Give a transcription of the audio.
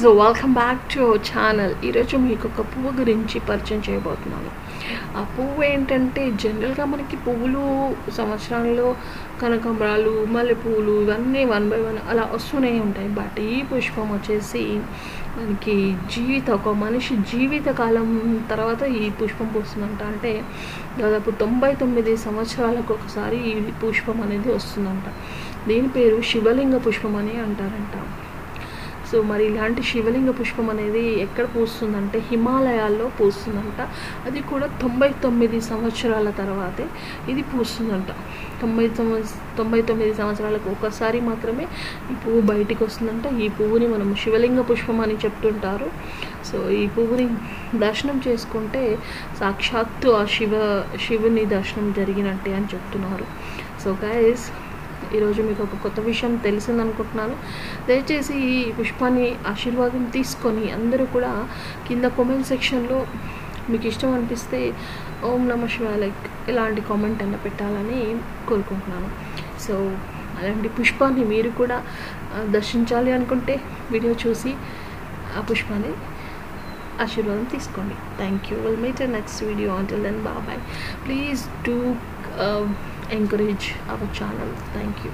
So welcome back to our channel ఈరోజు మీకు ఒక పువ్వు గురించి పరిచయం చేయబోతున్నాను. ఆ పువ్వు ఏంటంటే జనరల్గా మనకి పువ్వులు సంవత్సరంలో కనకాంబరాలు మల్లెపూలు ఇవన్నీ వన్ బై వన్ అలా వస్తూనే ఉంటాయి. బట్ ఈ పుష్పం వచ్చేసి మనకి జీవిత ఒక మనిషి జీవిత కాలం తర్వాత ఈ పుష్పం పూస్తుందంట. అంటే దాదాపు తొంభై తొమ్మిది సంవత్సరాలకు ఒకసారి ఈ పుష్పం అనేది వస్తుందంట. దీని పేరు శివలింగ పుష్పం అని అంటారంట. సో మరి ఇలాంటి శివలింగ పుష్పం అనేది ఎక్కడ పూస్తుందంటే హిమాలయాల్లో పూస్తుందంట. అది కూడా తొంభై తొమ్మిది సంవత్సరాల తర్వాతే ఇది పూస్తుందంట. తొంభై తొమ్మిది తొంభై తొమ్మిది సంవత్సరాలకు ఒకసారి మాత్రమే ఈ పువ్వు బయటికి వస్తుందంట ఈ పువ్వుని మనం శివలింగ పుష్పం అని చెప్తుంటారు. సో ఈ పువ్వుని దర్శనం చేసుకుంటే సాక్షాత్తు ఆ శివ శివుని దర్శనం జరిగినట్టే అని చెప్తున్నారు. సో గైస్ ఈరోజు మీకు ఒక కొత్త విషయం తెలిసిందనుకుంటున్నాను. దయచేసి ఈ పుష్పాన్ని ఆశీర్వాదం తీసుకొని అందరూ కూడా కింద కామెంట్ సెక్షన్లో మీకు ఇష్టం అనిపిస్తే ఓం నమ శివాయ లైక్ ఇలాంటి కామెంట్ అన్న పెట్టాలని కోరుకుంటున్నాను. సో అలాంటి పుష్పాన్ని మీరు కూడా దర్శించాలి అనుకుంటే వీడియో చూసి ఆ పుష్పాన్ని ఆశీర్వాదం తీసుకోండి. Thank you will meet next video until then bye bye please do encourage our channel. Thank you